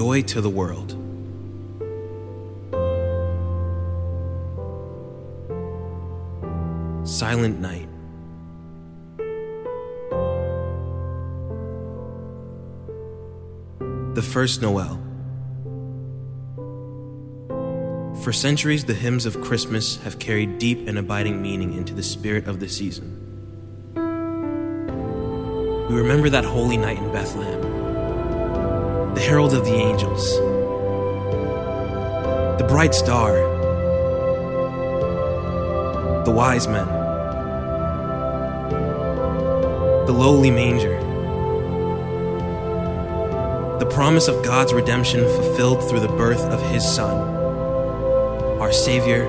joy to the world. Silent Night. The first Noel. For centuries, the hymns of Christmas have carried deep and abiding meaning into the spirit of the season. We remember that holy night in Bethlehem, the herald of the angels, the bright star, the wise men, the lowly manger, the promise of God's redemption fulfilled through the birth of His Son our Savior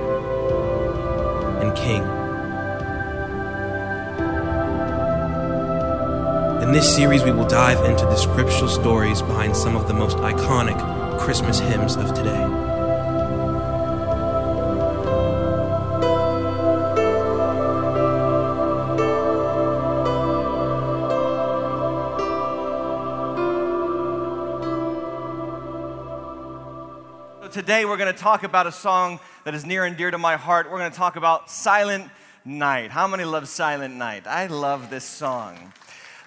and King. In this series, we will dive into the scriptural stories behind some of the most iconic Christmas hymns of today. today we're going to talk about a song that is near and dear to my heart. We're going to talk about Silent Night. How many love Silent Night? I love this song.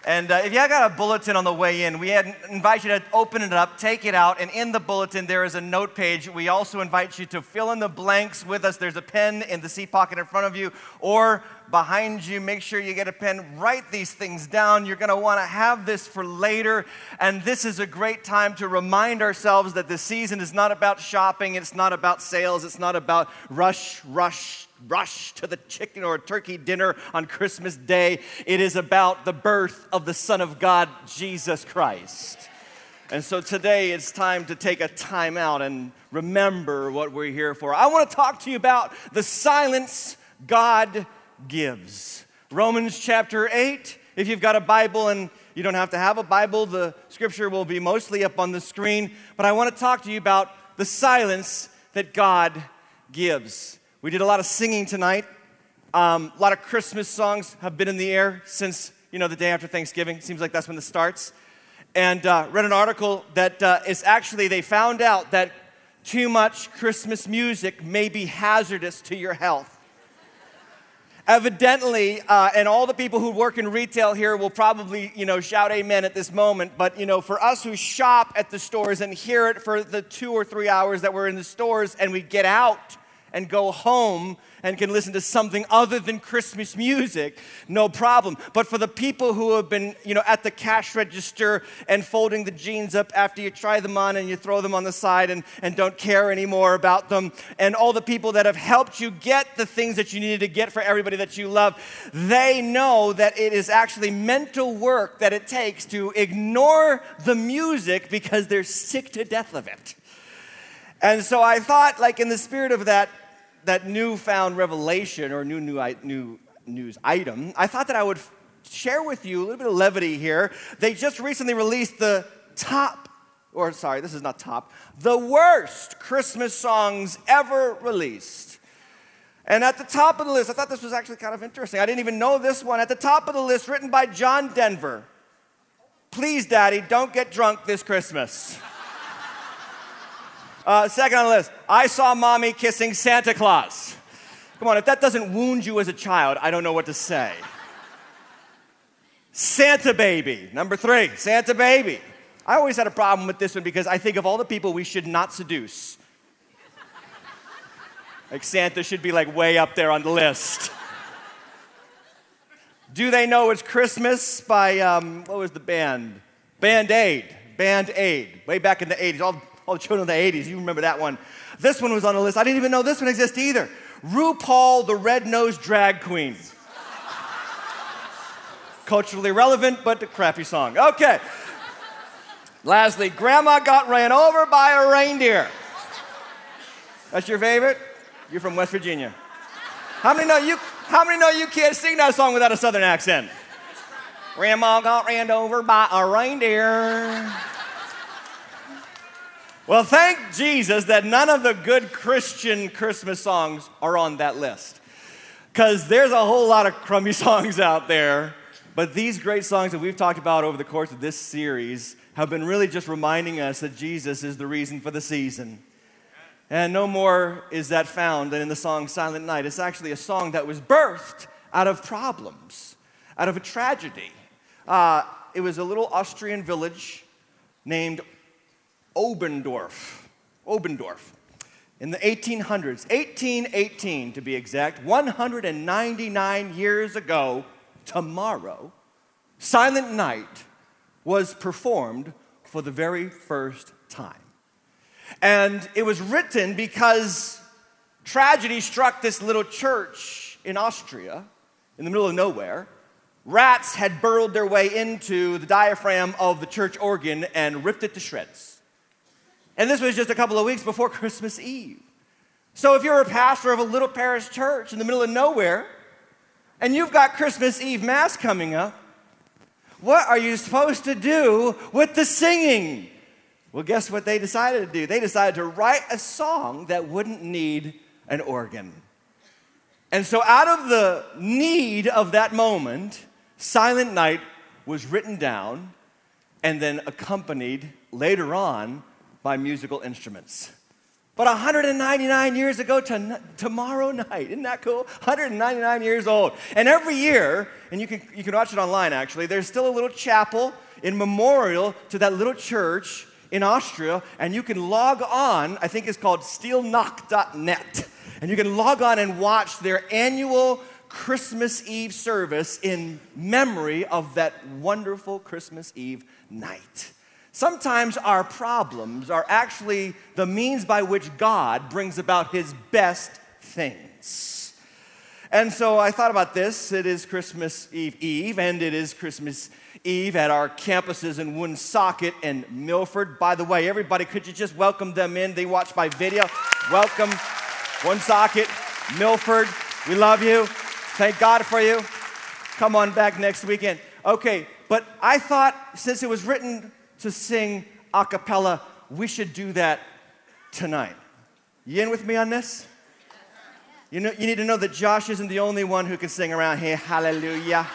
And uh, if you got a bulletin on the way in, we invite you to open it up, take it out, and in the bulletin there is a note page. We also invite you to fill in the blanks with us. There's a pen in the seat pocket in front of you or behind you. Make sure you get a pen. Write these things down. You're going to want to have this for later. And this is a great time to remind ourselves that the season is not about shopping, it's not about sales, it's not about rush, rush, rush to the chicken or turkey dinner on Christmas Day. It is about the birth of the Son of God, Jesus Christ. And so today it's time to take a time out and remember what we're here for. I want to talk to you about the silence God gives. Romans chapter 8. If you've got a Bible and you don't have to have a Bible, the scripture will be mostly up on the screen. But I want to talk to you about the silence that God gives. We did a lot of singing tonight. Um, a lot of Christmas songs have been in the air since you know the day after Thanksgiving. Seems like that's when this starts. And uh, read an article that uh, is actually they found out that too much Christmas music may be hazardous to your health. Evidently, uh, and all the people who work in retail here will probably, you know, shout amen at this moment. But, you know, for us who shop at the stores and hear it for the two or three hours that we're in the stores and we get out, and go home and can listen to something other than Christmas music, no problem. But for the people who have been, you know, at the cash register and folding the jeans up after you try them on and you throw them on the side and, and don't care anymore about them, and all the people that have helped you get the things that you needed to get for everybody that you love, they know that it is actually mental work that it takes to ignore the music because they're sick to death of it. And so I thought, like, in the spirit of that, that newfound revelation or new, new, new news item, I thought that I would share with you a little bit of levity here. They just recently released the top, or sorry, this is not top, the worst Christmas songs ever released. And at the top of the list, I thought this was actually kind of interesting. I didn't even know this one. At the top of the list, written by John Denver. Please, Daddy, don't get drunk this Christmas. Uh, second on the list, I saw mommy kissing Santa Claus. Come on, if that doesn't wound you as a child, I don't know what to say. Santa baby, number three, Santa baby. I always had a problem with this one because I think of all the people we should not seduce. Like Santa should be like way up there on the list. Do they know it's Christmas by um, what was the band? Band Aid. Band Aid. Way back in the 80s. All all the children of the 80s, you remember that one. This one was on the list. I didn't even know this one existed either. RuPaul, the red nosed drag queen. Culturally relevant, but a crappy song. Okay. Lastly, Grandma got ran over by a reindeer. That's your favorite? You're from West Virginia. How many know you? How many know you can't sing that song without a southern accent? Grandma got ran over by a reindeer. Well, thank Jesus that none of the good Christian Christmas songs are on that list. Because there's a whole lot of crummy songs out there But these great songs that we've talked about over the course of this series have been really just reminding us that Jesus is the reason for the season. And no more is that found than in the song Silent Night. It's actually a song that was birthed out of problems, out of a tragedy. Uh, it was a little Austrian village named Oberndorf. Oberndorf. In the 1800s, 1818 to be exact, 199 years ago, tomorrow, Silent Night was performed for the very first time. And it was written because tragedy struck this little church in Austria in the middle of nowhere. Rats had burrowed their way into the diaphragm of the church organ and ripped it to shreds. And this was just a couple of weeks before Christmas Eve. So if you're a pastor of a little parish church in the middle of nowhere, and you've got Christmas Eve Mass coming up, what are you supposed to do with the singing? Well, guess what they decided to do? They decided to write a song that wouldn't need an organ. And so, out of the need of that moment, Silent Night was written down and then accompanied later on by musical instruments. But 199 years ago to tomorrow night, isn't that cool? 199 years old. And every year, and you can, you can watch it online actually, there's still a little chapel in memorial to that little church in Austria, and you can log on, I think it's called stillnacht.net, and you can log on and watch their annual Christmas Eve service in memory of that wonderful Christmas Eve night. Sometimes our problems are actually the means by which God brings about his best things. And so I thought about this. It is Christmas Eve Eve, and it is Christmas Eve at our campuses in Woonsocket and Milford. By the way, everybody, could you just welcome them in? They watch by video. Welcome, Woonsocket, Milford. We love you. Thank God for you. Come on back next weekend. Okay, but I thought since it was written to sing a cappella, we should do that tonight. You in with me on this? You, know, you need to know that Josh isn't the only one who can sing around here. Hallelujah.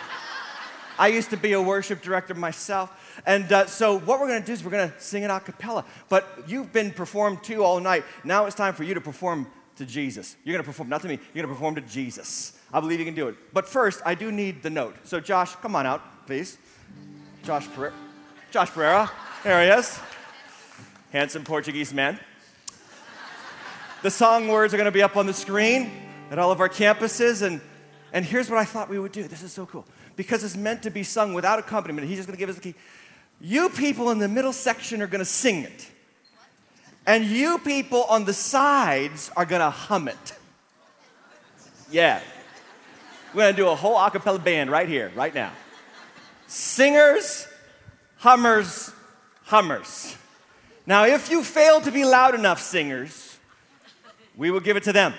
I used to be a worship director myself. And uh, so, what we're going to do is we're going to sing it a cappella. But you've been performed too all night. Now it's time for you to perform to Jesus. You're going to perform, not to me, you're going to perform to Jesus. I believe you can do it. But first, I do need the note. So, Josh, come on out, please. Josh Pereira. Josh Pereira. There he is. Handsome Portuguese man. The song words are going to be up on the screen at all of our campuses. And, and here's what I thought we would do. This is so cool. Because it's meant to be sung without accompaniment. He's just going to give us the key. You people in the middle section are going to sing it. And you people on the sides are going to hum it. Yeah. We're going to do a whole a cappella band right here, right now. Singers hummers, hummers. Now, if you fail to be loud enough singers, we will give it to them.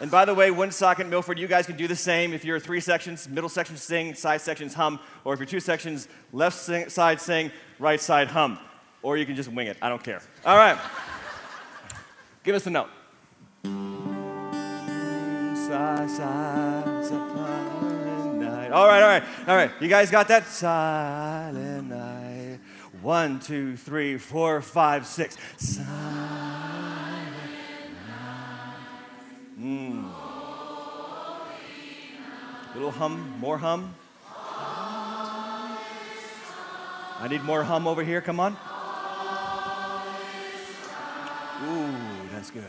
And by the way, Woonsocket, Milford, you guys can do the same. If you're three sections, middle section sing, side sections hum, or if you're two sections, left sing, side sing, right side hum. Or you can just wing it. I don't care. All right. Give us a note. Sa, sa, sa, all right, all right, all right. You guys got that? Silent night. One, two, three, four, five, six. Silent night. Mm. Little hum, more hum. I need more hum over here. Come on. Ooh, that's good.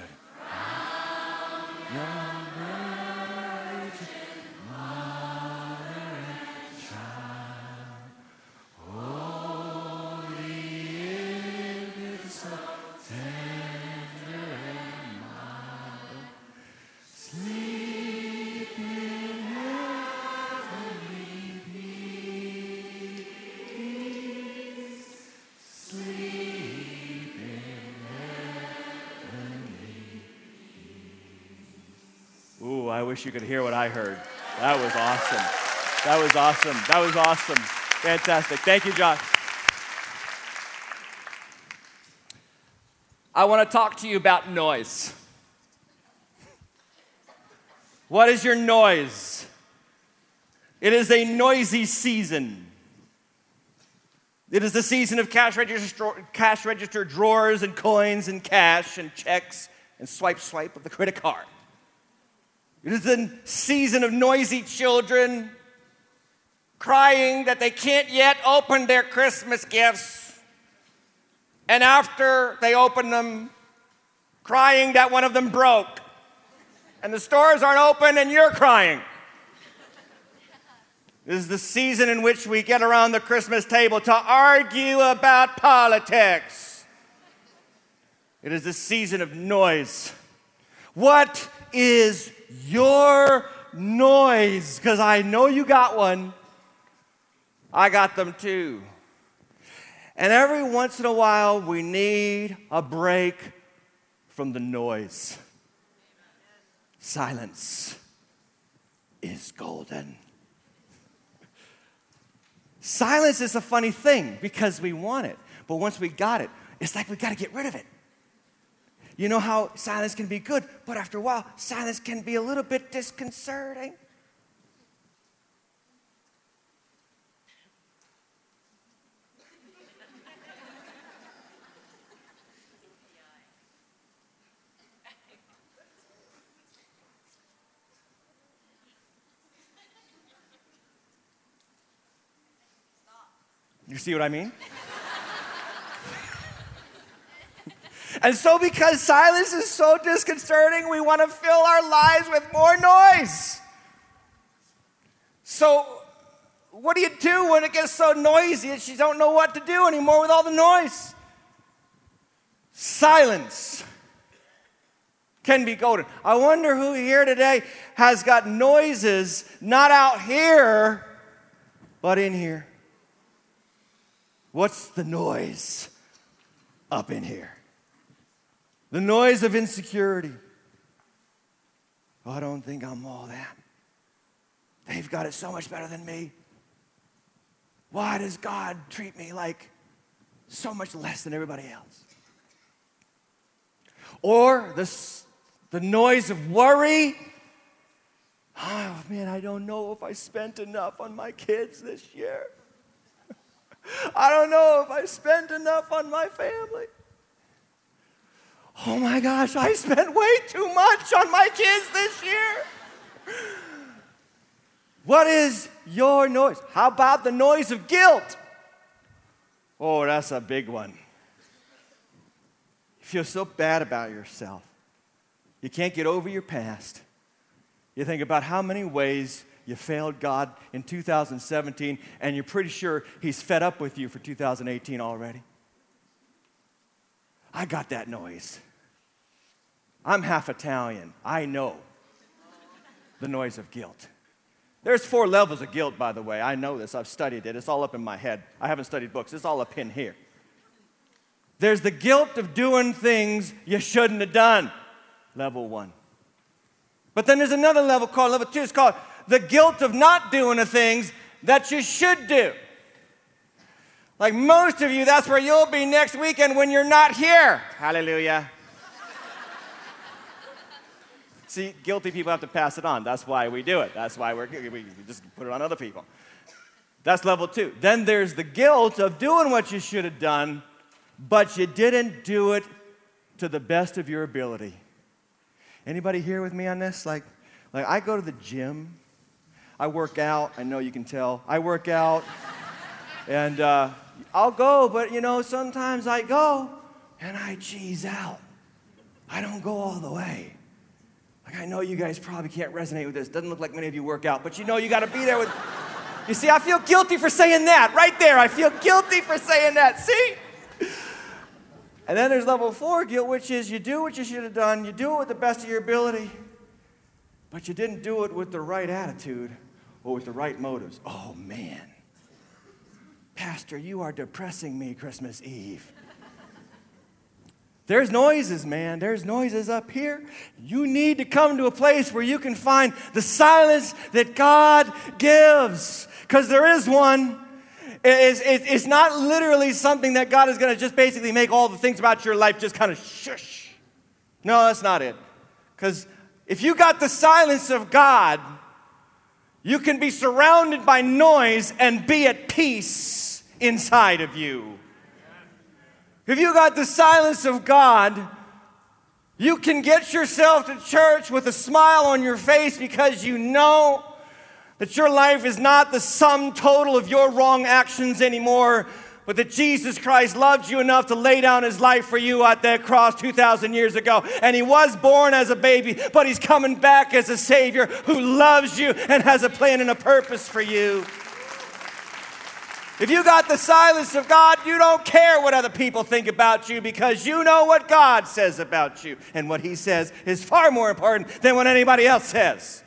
Wish you could hear what I heard. That was awesome. That was awesome. That was awesome. Fantastic. Thank you, Josh. I want to talk to you about noise. What is your noise? It is a noisy season. It is the season of cash register, cash register drawers and coins and cash and checks and swipe, swipe of the credit card. It is the season of noisy children crying that they can't yet open their Christmas gifts. And after they open them, crying that one of them broke. And the stores aren't open and you're crying. This is the season in which we get around the Christmas table to argue about politics. It is the season of noise. What is your noise? Because I know you got one. I got them too. And every once in a while, we need a break from the noise. Silence is golden. Silence is a funny thing because we want it. But once we got it, it's like we got to get rid of it. You know how silence can be good, but after a while, silence can be a little bit disconcerting. You see what I mean? And so, because silence is so disconcerting, we want to fill our lives with more noise. So, what do you do when it gets so noisy that you don't know what to do anymore with all the noise? Silence can be golden. I wonder who here today has got noises not out here, but in here. What's the noise up in here? The noise of insecurity. Oh, I don't think I'm all that. They've got it so much better than me. Why does God treat me like so much less than everybody else? Or the, the noise of worry. Oh man, I don't know if I spent enough on my kids this year. I don't know if I spent enough on my family. Oh my gosh, I spent way too much on my kids this year. What is your noise? How about the noise of guilt? Oh, that's a big one. You feel so bad about yourself. You can't get over your past. You think about how many ways you failed God in 2017, and you're pretty sure He's fed up with you for 2018 already. I got that noise. I'm half Italian. I know the noise of guilt. There's four levels of guilt, by the way. I know this. I've studied it. It's all up in my head. I haven't studied books. It's all up in here. There's the guilt of doing things you shouldn't have done. Level one. But then there's another level called level two. It's called the guilt of not doing the things that you should do. Like most of you, that's where you'll be next weekend when you're not here. Hallelujah. See, guilty people have to pass it on. That's why we do it. That's why we're, we just put it on other people. That's level two. Then there's the guilt of doing what you should have done, but you didn't do it to the best of your ability. Anybody here with me on this? Like, like I go to the gym I work out. I know you can tell. I work out. and uh, I'll go, but you know, sometimes I go and I cheese out. I don't go all the way. Like, I know you guys probably can't resonate with this. Doesn't look like many of you work out, but you know, you got to be there with. You see, I feel guilty for saying that right there. I feel guilty for saying that. See? And then there's level four guilt, which is you do what you should have done, you do it with the best of your ability, but you didn't do it with the right attitude or with the right motives. Oh, man. Pastor, you are depressing me Christmas Eve. There's noises, man. There's noises up here. You need to come to a place where you can find the silence that God gives, because there is one. It's, it's not literally something that God is going to just basically make all the things about your life just kind of shush. No, that's not it. Because if you got the silence of God, You can be surrounded by noise and be at peace inside of you. If you got the silence of God, you can get yourself to church with a smile on your face because you know that your life is not the sum total of your wrong actions anymore, but that Jesus Christ loved you enough to lay down his life for you at that cross 2,000 years ago. And he was born as a baby, but he's coming back as a Savior who loves you and has a plan and a purpose for you. If you got the silence of God, you don't care what other people think about you because you know what God says about you. And what He says is far more important than what anybody else says.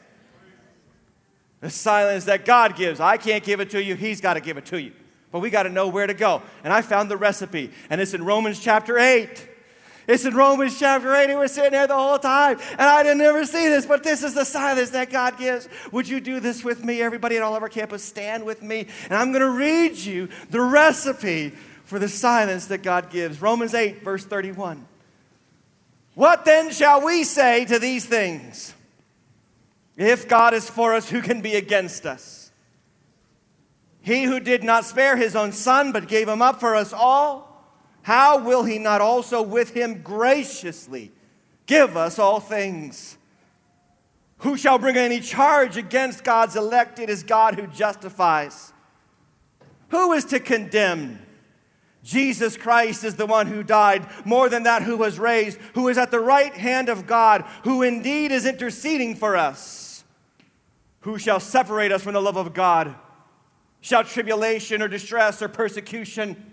The silence that God gives, I can't give it to you, He's got to give it to you. But we got to know where to go. And I found the recipe, and it's in Romans chapter 8. It's in Romans chapter 8, and we're sitting there the whole time. And I didn't ever see this, but this is the silence that God gives. Would you do this with me? Everybody at all of our campus, stand with me. And I'm going to read you the recipe for the silence that God gives. Romans 8, verse 31. What then shall we say to these things? If God is for us, who can be against us? He who did not spare his own son, but gave him up for us all how will he not also with him graciously give us all things? Who shall bring any charge against God's elect? It is God who justifies. Who is to condemn? Jesus Christ is the one who died, more than that, who was raised, who is at the right hand of God, who indeed is interceding for us. Who shall separate us from the love of God? Shall tribulation or distress or persecution?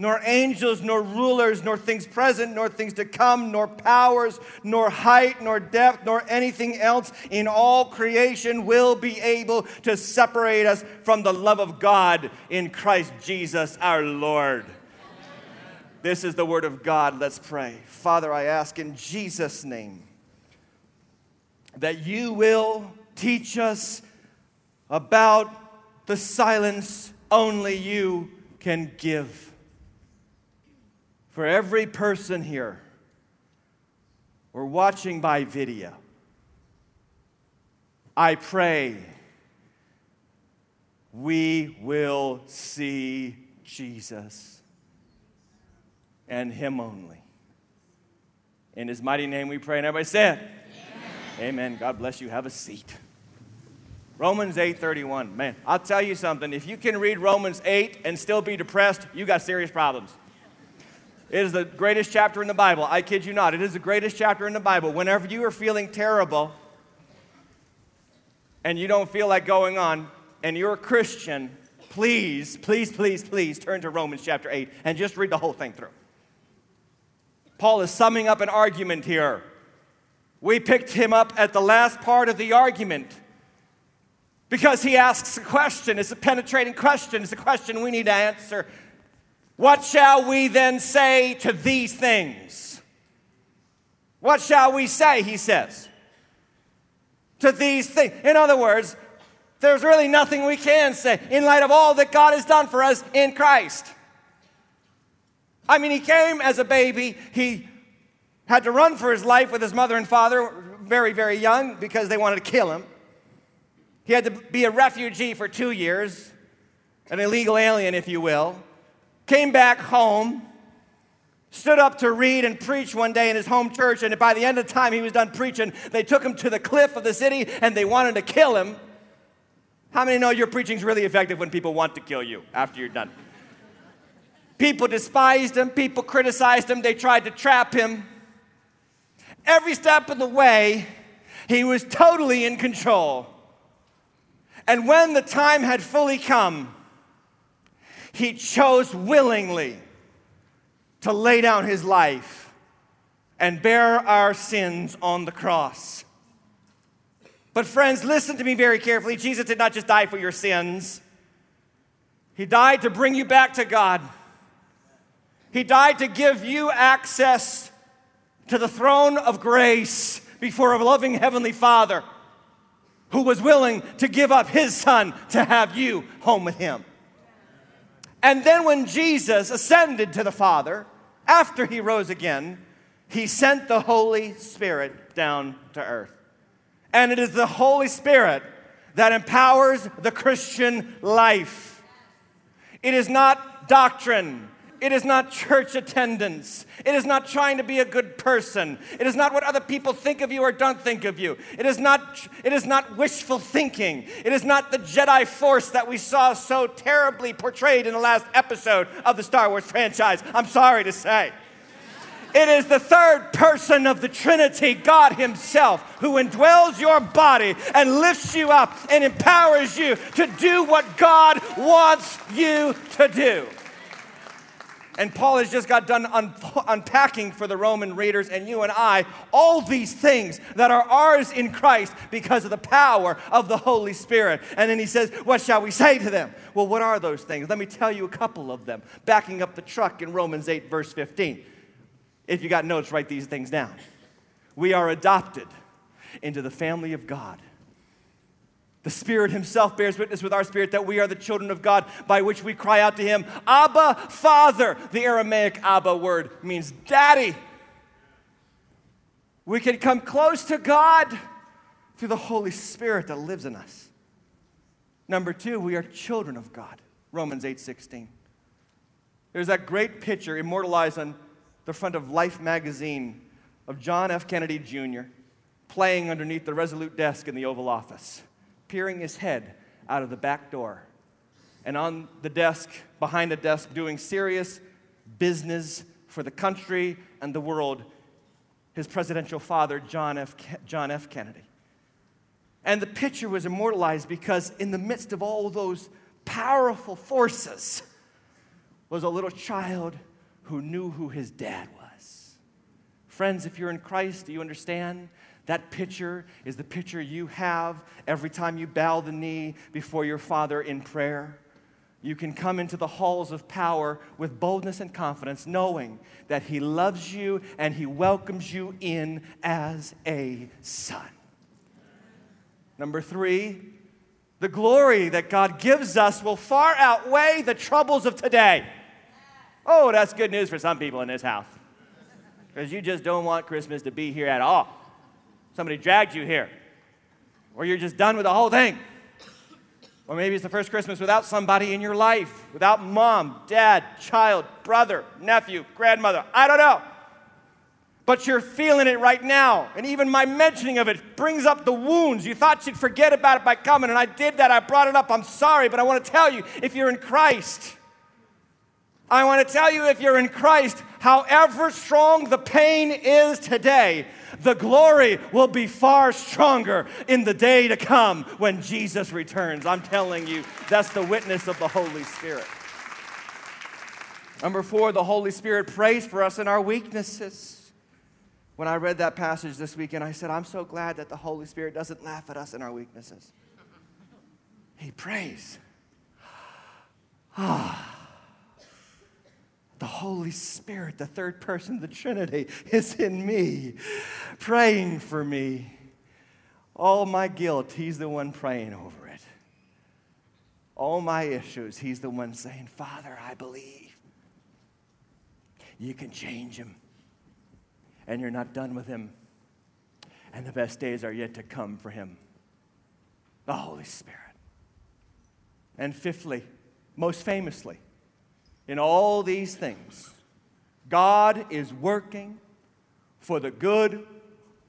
nor angels, nor rulers, nor things present, nor things to come, nor powers, nor height, nor depth, nor anything else in all creation will be able to separate us from the love of God in Christ Jesus our Lord. This is the word of God. Let's pray. Father, I ask in Jesus' name that you will teach us about the silence only you can give for every person here or watching by video, I pray we will see Jesus and Him only. In His mighty name we pray, and everybody said, Amen. Amen. God bless you. Have a seat. Romans 8:31. Man, I'll tell you something. If you can read Romans 8 and still be depressed, you got serious problems. It is the greatest chapter in the Bible. I kid you not. It is the greatest chapter in the Bible. Whenever you are feeling terrible and you don't feel like going on and you're a Christian, please, please, please, please turn to Romans chapter 8 and just read the whole thing through. Paul is summing up an argument here. We picked him up at the last part of the argument because he asks a question. It's a penetrating question. It's a question we need to answer what shall we then say to these things? What shall we say, he says, to these things? In other words, there's really nothing we can say in light of all that God has done for us in Christ. I mean, he came as a baby. He had to run for his life with his mother and father, very, very young, because they wanted to kill him. He had to be a refugee for two years, an illegal alien, if you will came back home, stood up to read and preach one day in his home church, and by the end of the time he was done preaching, they took him to the cliff of the city and they wanted to kill him. How many know your preaching is really effective when people want to kill you after you're done? People despised him, people criticized him, they tried to trap him. Every step of the way, he was totally in control. And when the time had fully come, he chose willingly to lay down his life and bear our sins on the cross. But, friends, listen to me very carefully. Jesus did not just die for your sins, He died to bring you back to God. He died to give you access to the throne of grace before a loving Heavenly Father who was willing to give up His Son to have you home with Him. And then when Jesus ascended to the Father, after He rose again, He sent the Holy Spirit down to earth. And it is the Holy Spirit that empowers the Christian life. It is not doctrine. It is not church attendance. It is not trying to be a good person. It is not what other people think of you or don't think of you. It is not, it is not wishful thinking. It is not the Jedi Force that we saw so terribly portrayed in the last episode of the Star Wars franchise. I'm sorry to say. It is the third person of the Trinity, God Himself, who indwells your body and lifts you up and empowers you to do what God wants you to do. And Paul has just got done un- unpacking for the Roman readers and you and I all these things that are ours in Christ because of the power of the Holy Spirit. And then he says, What shall we say to them? Well, what are those things? Let me tell you a couple of them. Backing up the truck in Romans 8, verse 15. If you got notes, write these things down. We are adopted into the family of God. The Spirit Himself bears witness with our spirit that we are the children of God, by which we cry out to Him, Abba, Father. The Aramaic Abba word means daddy. We can come close to God through the Holy Spirit that lives in us. Number two, we are children of God. Romans 8 16. There's that great picture immortalized on the front of Life magazine of John F. Kennedy Jr. playing underneath the Resolute desk in the Oval Office, peering his head out of the back door. And on the desk, behind the desk, doing serious business for the country and the world, his presidential father, John F. Ke- John F. Kennedy. And the picture was immortalized because, in the midst of all those powerful forces, was a little child who knew who his dad was. Friends, if you're in Christ, do you understand? That picture is the picture you have every time you bow the knee before your Father in prayer. You can come into the halls of power with boldness and confidence, knowing that He loves you and He welcomes you in as a son. Number three, the glory that God gives us will far outweigh the troubles of today. Oh, that's good news for some people in this house. Because you just don't want Christmas to be here at all. Somebody dragged you here. Or you're just done with the whole thing. Or maybe it's the first Christmas without somebody in your life, without mom, dad, child, brother, nephew, grandmother. I don't know. But you're feeling it right now. And even my mentioning of it brings up the wounds. You thought you'd forget about it by coming, and I did that. I brought it up. I'm sorry, but I want to tell you if you're in Christ, I want to tell you if you're in Christ, however strong the pain is today, the glory will be far stronger in the day to come when Jesus returns. I'm telling you, that's the witness of the Holy Spirit. Number four, the Holy Spirit prays for us in our weaknesses. When I read that passage this weekend, I said, I'm so glad that the Holy Spirit doesn't laugh at us in our weaknesses. He prays. Ah. The Holy Spirit, the third person of the Trinity, is in me, praying for me. All my guilt, He's the one praying over it. All my issues, He's the one saying, Father, I believe. You can change Him. And you're not done with Him. And the best days are yet to come for Him. The Holy Spirit. And fifthly, most famously, in all these things, God is working for the good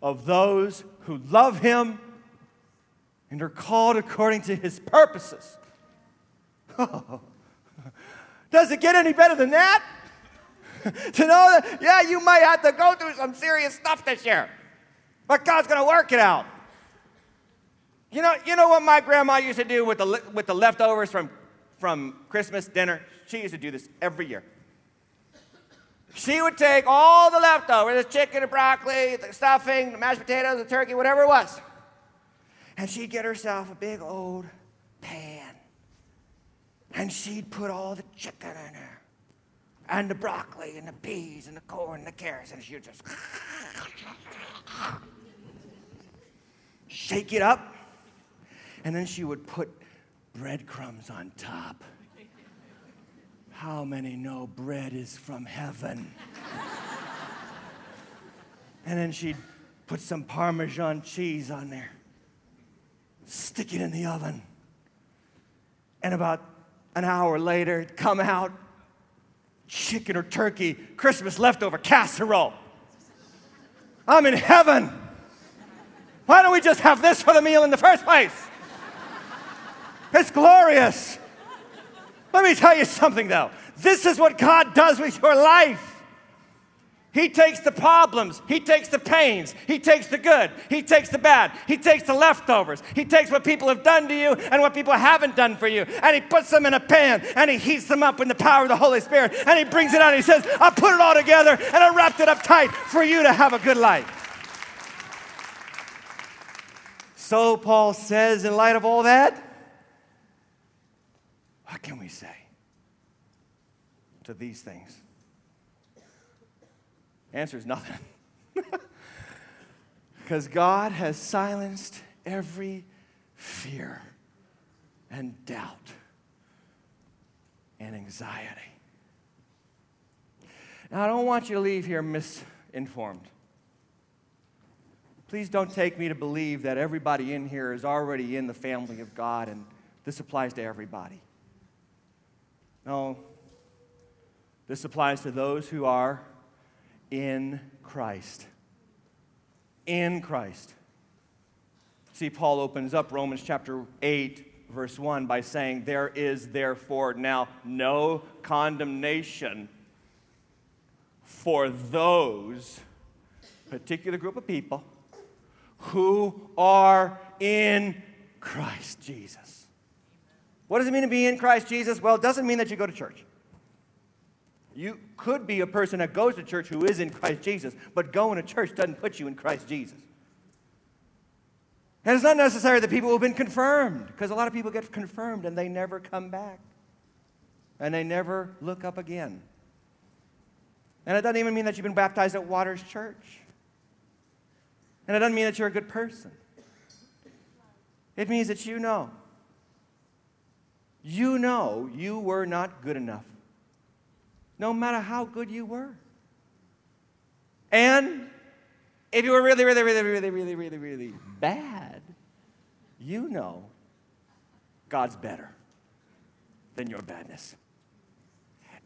of those who love Him and are called according to His purposes. Does it get any better than that? to know that, yeah, you might have to go through some serious stuff this year, but God's going to work it out. You know, you know what my grandma used to do with the, with the leftovers from, from Christmas dinner? She used to do this every year. She would take all the leftovers, the chicken, the broccoli, the stuffing, the mashed potatoes, the turkey, whatever it was, and she'd get herself a big old pan And she'd put all the chicken in there, and the broccoli, and the peas, and the corn, and the carrots, and she'd just shake it up, and then she would put breadcrumbs on top. How many know bread is from heaven? and then she'd put some Parmesan cheese on there, stick it in the oven, and about an hour later, it'd come out chicken or turkey, Christmas leftover casserole. I'm in heaven. Why don't we just have this for the meal in the first place? It's glorious. Let me tell you something though. This is what God does with your life. He takes the problems, He takes the pains, He takes the good, He takes the bad, He takes the leftovers, He takes what people have done to you and what people haven't done for you, and He puts them in a pan and He heats them up in the power of the Holy Spirit and He brings it out and He says, I put it all together and I wrapped it up tight for you to have a good life. So, Paul says, in light of all that, what can we say to these things? Answer is nothing. Because God has silenced every fear and doubt and anxiety. Now, I don't want you to leave here misinformed. Please don't take me to believe that everybody in here is already in the family of God and this applies to everybody. No, this applies to those who are in Christ. In Christ. See, Paul opens up Romans chapter 8, verse 1 by saying, There is therefore now no condemnation for those particular group of people who are in Christ Jesus. What does it mean to be in Christ Jesus? Well, it doesn't mean that you go to church. You could be a person that goes to church who is in Christ Jesus, but going to church doesn't put you in Christ Jesus. And it's not necessary that people have been confirmed, because a lot of people get confirmed and they never come back. And they never look up again. And it doesn't even mean that you've been baptized at Waters Church. And it doesn't mean that you're a good person. It means that you know. You know you were not good enough no matter how good you were. And if you were really, really, really, really, really, really, really bad, you know God's better than your badness.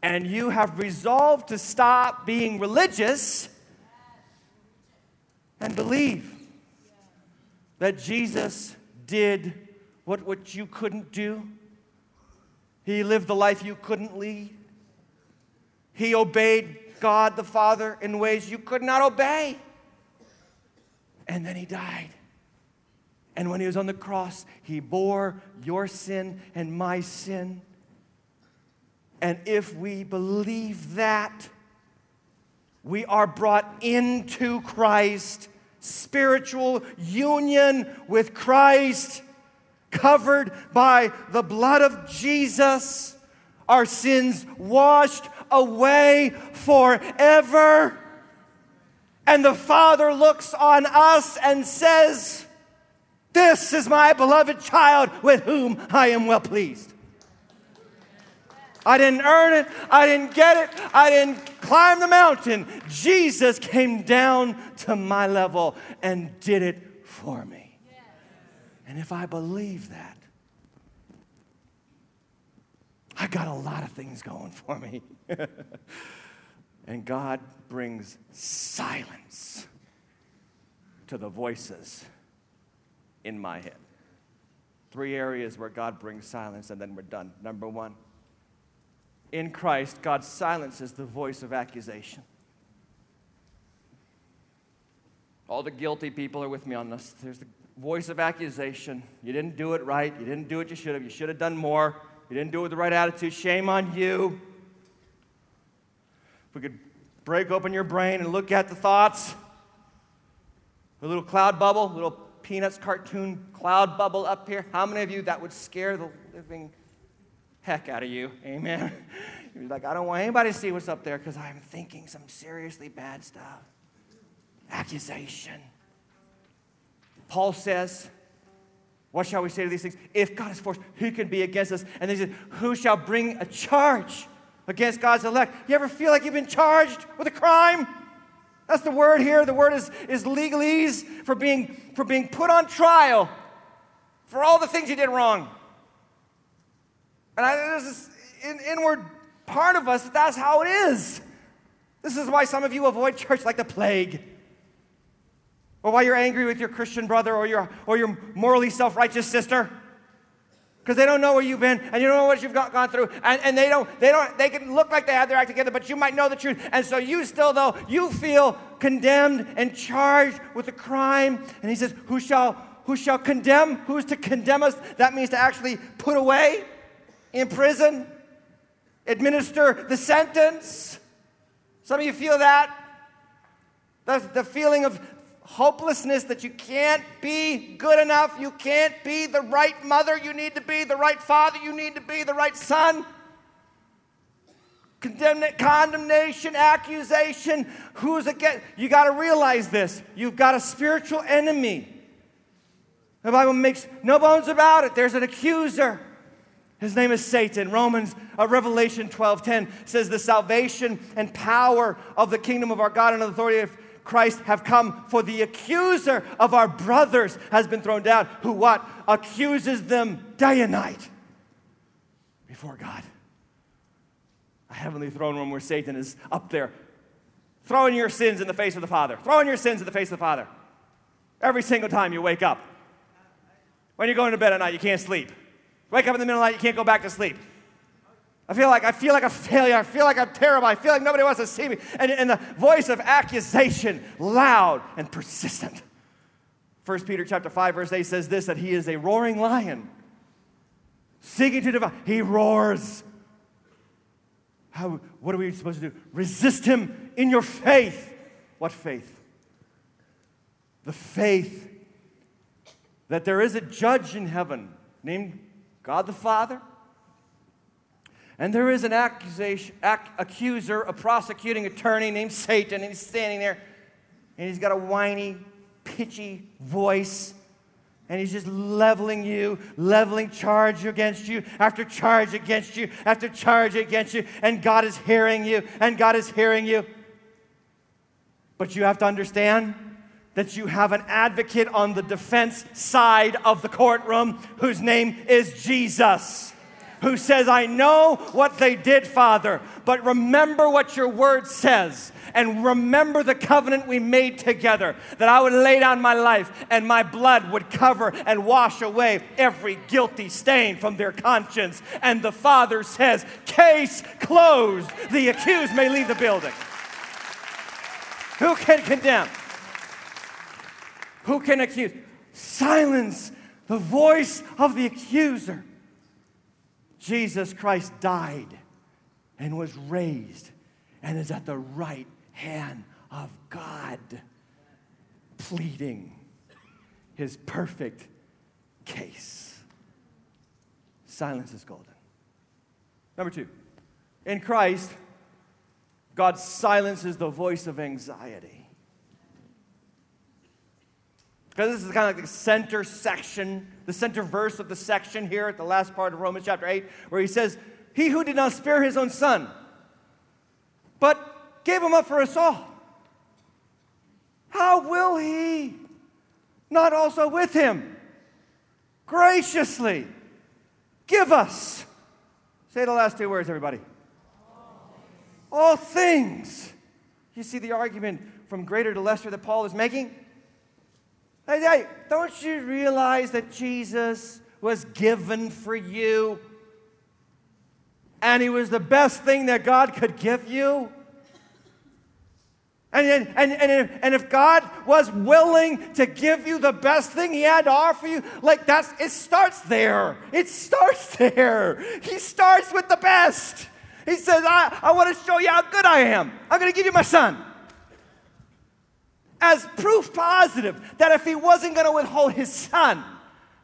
And you have resolved to stop being religious and believe that Jesus did what, what you couldn't do. He lived the life you couldn't lead. He obeyed God the Father in ways you could not obey. And then he died. And when he was on the cross, he bore your sin and my sin. And if we believe that, we are brought into Christ, spiritual union with Christ, covered by the blood of Jesus, our sins washed away forever. And the Father looks on us and says, This is my beloved child with whom I am well pleased. I didn't earn it. I didn't get it. I didn't climb the mountain. Jesus came down to my level and did it for me. And if I believe that, I got a lot of things going for me. and God brings silence to the voices in my head. Three areas where God brings silence, and then we're done. Number one, in Christ, God silences the voice of accusation. All the guilty people are with me on this. There's the voice of accusation. You didn't do it right. You didn't do what you should have. You should have done more. You didn't do it with the right attitude. Shame on you. If we could break open your brain and look at the thoughts, a little cloud bubble, little Peanuts cartoon cloud bubble up here. How many of you that would scare the living heck out of you. Amen. You're like, I don't want anybody to see what's up there because I'm thinking some seriously bad stuff. Accusation. Paul says, What shall we say to these things? If God is for us, who can be against us? And then he says, Who shall bring a charge against God's elect? You ever feel like you've been charged with a crime? That's the word here. The word is, is legalese for being, for being put on trial for all the things you did wrong. And I, there's this in, inward part of us that that's how it is. This is why some of you avoid church like the plague. Or why you're angry with your Christian brother or your, or your morally self righteous sister. Because they don't know where you've been and you don't know what you've got, gone through. And, and they, don't, they, don't, they can look like they have their act together, but you might know the truth. And so you still, though, you feel condemned and charged with a crime. And he says, Who shall, who shall condemn? Who is to condemn us? That means to actually put away in prison, administer the sentence. Some of you feel that. The, the feeling of hopelessness that you can't be good enough, you can't be the right mother you need to be, the right father you need to be, the right son. condemnation, accusation. Who's against? You got to realize this. You've got a spiritual enemy. The Bible makes no bones about it. There's an accuser. His name is Satan. Romans, uh, Revelation 12:10 says the salvation and power of the kingdom of our God and authority of Christ have come for the accuser of our brothers has been thrown down, who what? Accuses them day and night before God. A heavenly throne room where Satan is up there throwing your sins in the face of the Father, throwing your sins in the face of the Father. Every single time you wake up. When you're going to bed at night, you can't sleep. Wake up in the middle of the night, you can't go back to sleep. I feel like I feel like a failure. I feel like I'm terrible. I feel like nobody wants to see me. And, and the voice of accusation, loud and persistent. 1 Peter chapter 5, verse 8 says this that he is a roaring lion, seeking to devour. He roars. How, what are we supposed to do? Resist him in your faith. What faith? The faith that there is a judge in heaven named God the Father and there is an accusation, ac- accuser, a prosecuting attorney named Satan, and he's standing there, and he's got a whiny, pitchy voice, and he's just leveling you, leveling charge against you, after charge against you, after charge against you, and God is hearing you, and God is hearing you. But you have to understand that you have an advocate on the defense side of the courtroom whose name is Jesus who says, I know what they did, Father, but remember what your word says. And remember the covenant we made together that I would lay down my life and my blood would cover and wash away every guilty stain from their conscience. And the Father says, Case closed. The accused may leave the building. Who can condemn? Who can accuse? Silence the voice of the accuser. Jesus Christ died and was raised and is at the right hand of God, pleading his perfect case. Silence is golden. Number two, in Christ, God silences the voice of anxiety. Because this is kind of like the center section, the center verse of the section here at the last part of Romans chapter 8, where he says, He who did not spare his own son, but gave him up for us all, how will he not also with him graciously give us? Say the last two words, everybody. All things. You see the argument from greater to lesser that Paul is making? Don't you realize that Jesus was given for you? And he was the best thing that God could give you? And, and, and, and if God was willing to give you the best thing He had to offer you, like that's, it starts there. It starts there. He starts with the best. He says, I, I want to show you how good I am. I'm going to give you my son as proof positive that if he wasn't going to withhold his son,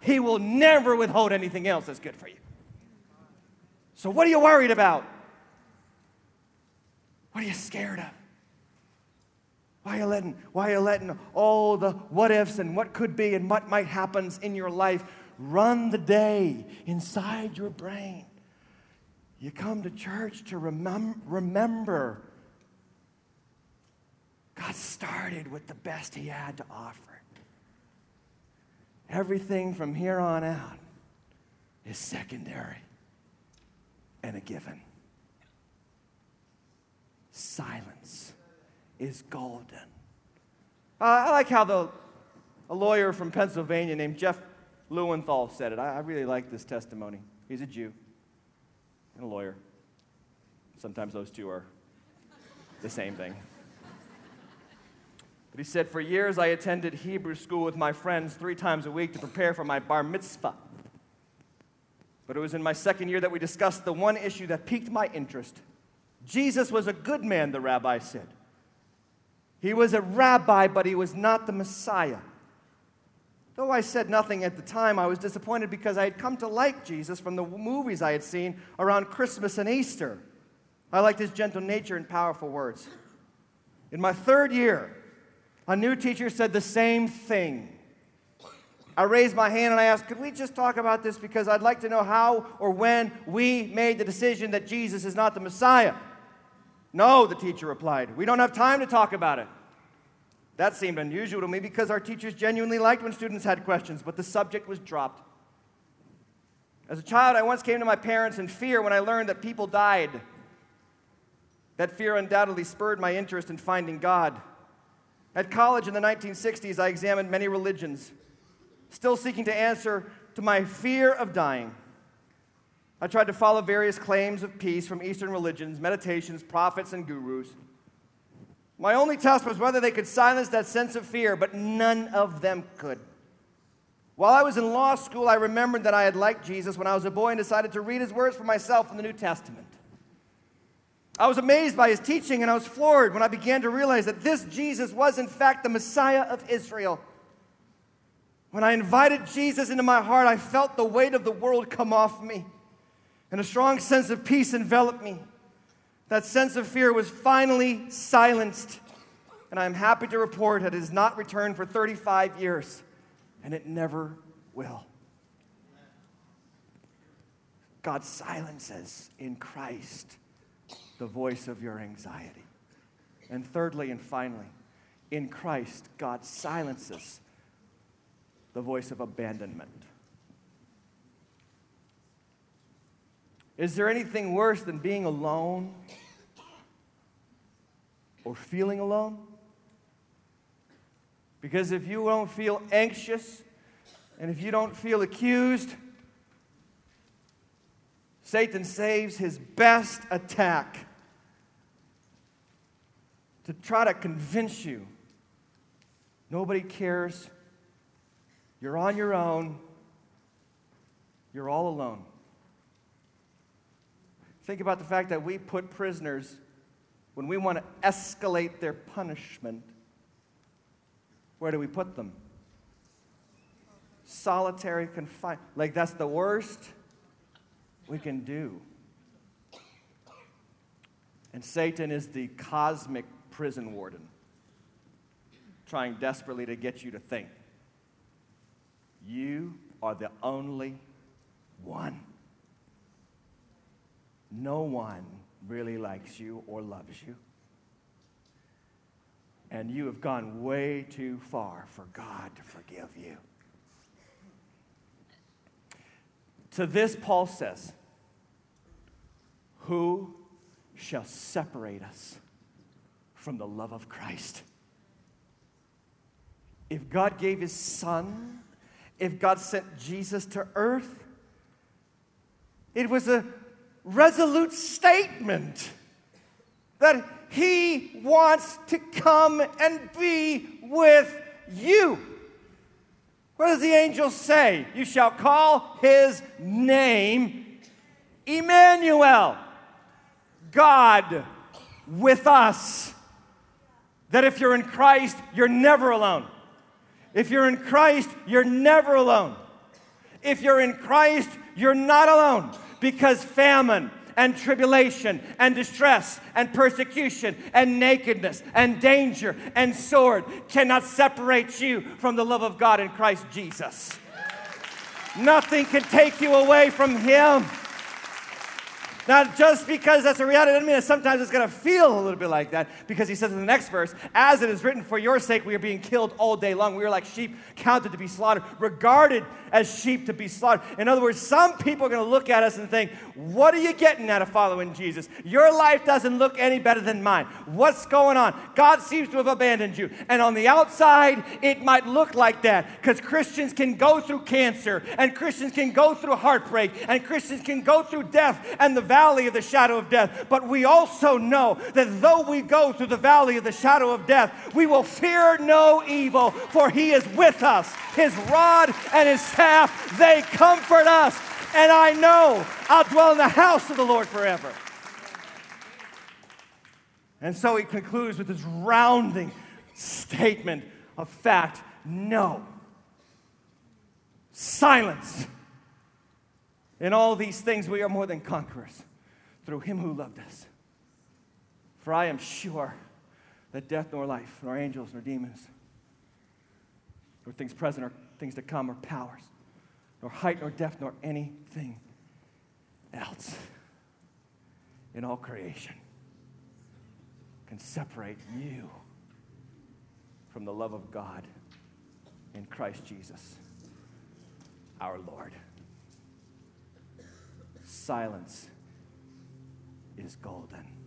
he will never withhold anything else that's good for you. So, what are you worried about? What are you scared of? Why are you letting, why are you letting all the what ifs and what could be and what might happen in your life run the day inside your brain? You come to church to remem- remember God started with the best He had to offer. Everything from here on out is secondary and a given. Silence is golden. Uh, I like how the, a lawyer from Pennsylvania named Jeff Lewinthal said it. I, I really like this testimony. He's a Jew and a lawyer. Sometimes those two are the same thing. But he said, For years I attended Hebrew school with my friends three times a week to prepare for my bar mitzvah. But it was in my second year that we discussed the one issue that piqued my interest. Jesus was a good man, the rabbi said. He was a rabbi, but he was not the Messiah. Though I said nothing at the time, I was disappointed because I had come to like Jesus from the movies I had seen around Christmas and Easter. I liked his gentle nature and powerful words. In my third year, a new teacher said the same thing. I raised my hand and I asked, Could we just talk about this? Because I'd like to know how or when we made the decision that Jesus is not the Messiah. No, the teacher replied. We don't have time to talk about it. That seemed unusual to me because our teachers genuinely liked when students had questions, but the subject was dropped. As a child, I once came to my parents in fear when I learned that people died. That fear undoubtedly spurred my interest in finding God. At college in the 1960s, I examined many religions, still seeking to answer to my fear of dying. I tried to follow various claims of peace from Eastern religions, meditations, prophets, and gurus. My only test was whether they could silence that sense of fear, but none of them could. While I was in law school, I remembered that I had liked Jesus when I was a boy and decided to read his words for myself in the New Testament. I was amazed by his teaching and I was floored when I began to realize that this Jesus was, in fact, the Messiah of Israel. When I invited Jesus into my heart, I felt the weight of the world come off me, and a strong sense of peace enveloped me. That sense of fear was finally silenced, and I am happy to report that it has not returned for 35 years, and it never will. God silences in Christ the voice of your anxiety. And thirdly and finally, in Christ, God silences the voice of abandonment. Is there anything worse than being alone or feeling alone? Because if you don't feel anxious and if you don't feel accused, Satan saves his best attack to try to convince you nobody cares, you're on your own, you're all alone. Think about the fact that we put prisoners, when we want to escalate their punishment, where do we put them? Solitary confinement. Like, that's the worst we can do. And Satan is the cosmic prison warden, trying desperately to get you to think you are the only one. No one really likes you or loves you. And you have gone way too far for God to forgive you. To this, Paul says, Who shall separate us from the love of Christ. If God gave his son, if God sent Jesus to earth, it was a resolute statement that he wants to come and be with you. What does the angel say? You shall call his name Emmanuel, God with us that if you're in Christ, you're never alone. If you're in Christ, you're never alone. If you're in Christ, you're not alone because famine and tribulation and distress and persecution and nakedness and danger and sword cannot separate you from the love of God in Christ Jesus. Nothing can take you away from Him. Now, just because that's a reality doesn't mean that sometimes it's going to feel a little bit like that, because he says in the next verse, as it is written, for your sake we are being killed all day long. We are like sheep counted to be slaughtered, regarded as sheep to be slaughtered. In other words, some people are going to look at us and think, What are you getting out of following Jesus? Your life doesn't look any better than mine. What's going on? God seems to have abandoned you. And on the outside, it might look like that because Christians can go through cancer, and Christians can go through heartbreak, and Christians can go through death and the valley of the shadow of death. But we also know that though we go through the valley of the shadow of death, we will fear no evil, for He is with us. His rod and His staff, they comfort us. And I know I'll dwell in the house of the Lord forever. And so he concludes with this rounding statement of fact no. Silence. In all these things, we are more than conquerors through him who loved us. For I am sure that death nor life, nor angels, nor demons, nor things present or things to come, or powers, nor height, nor depth, nor anything else in all creation can separate you from the love of God in Christ Jesus, our Lord. Silence is golden.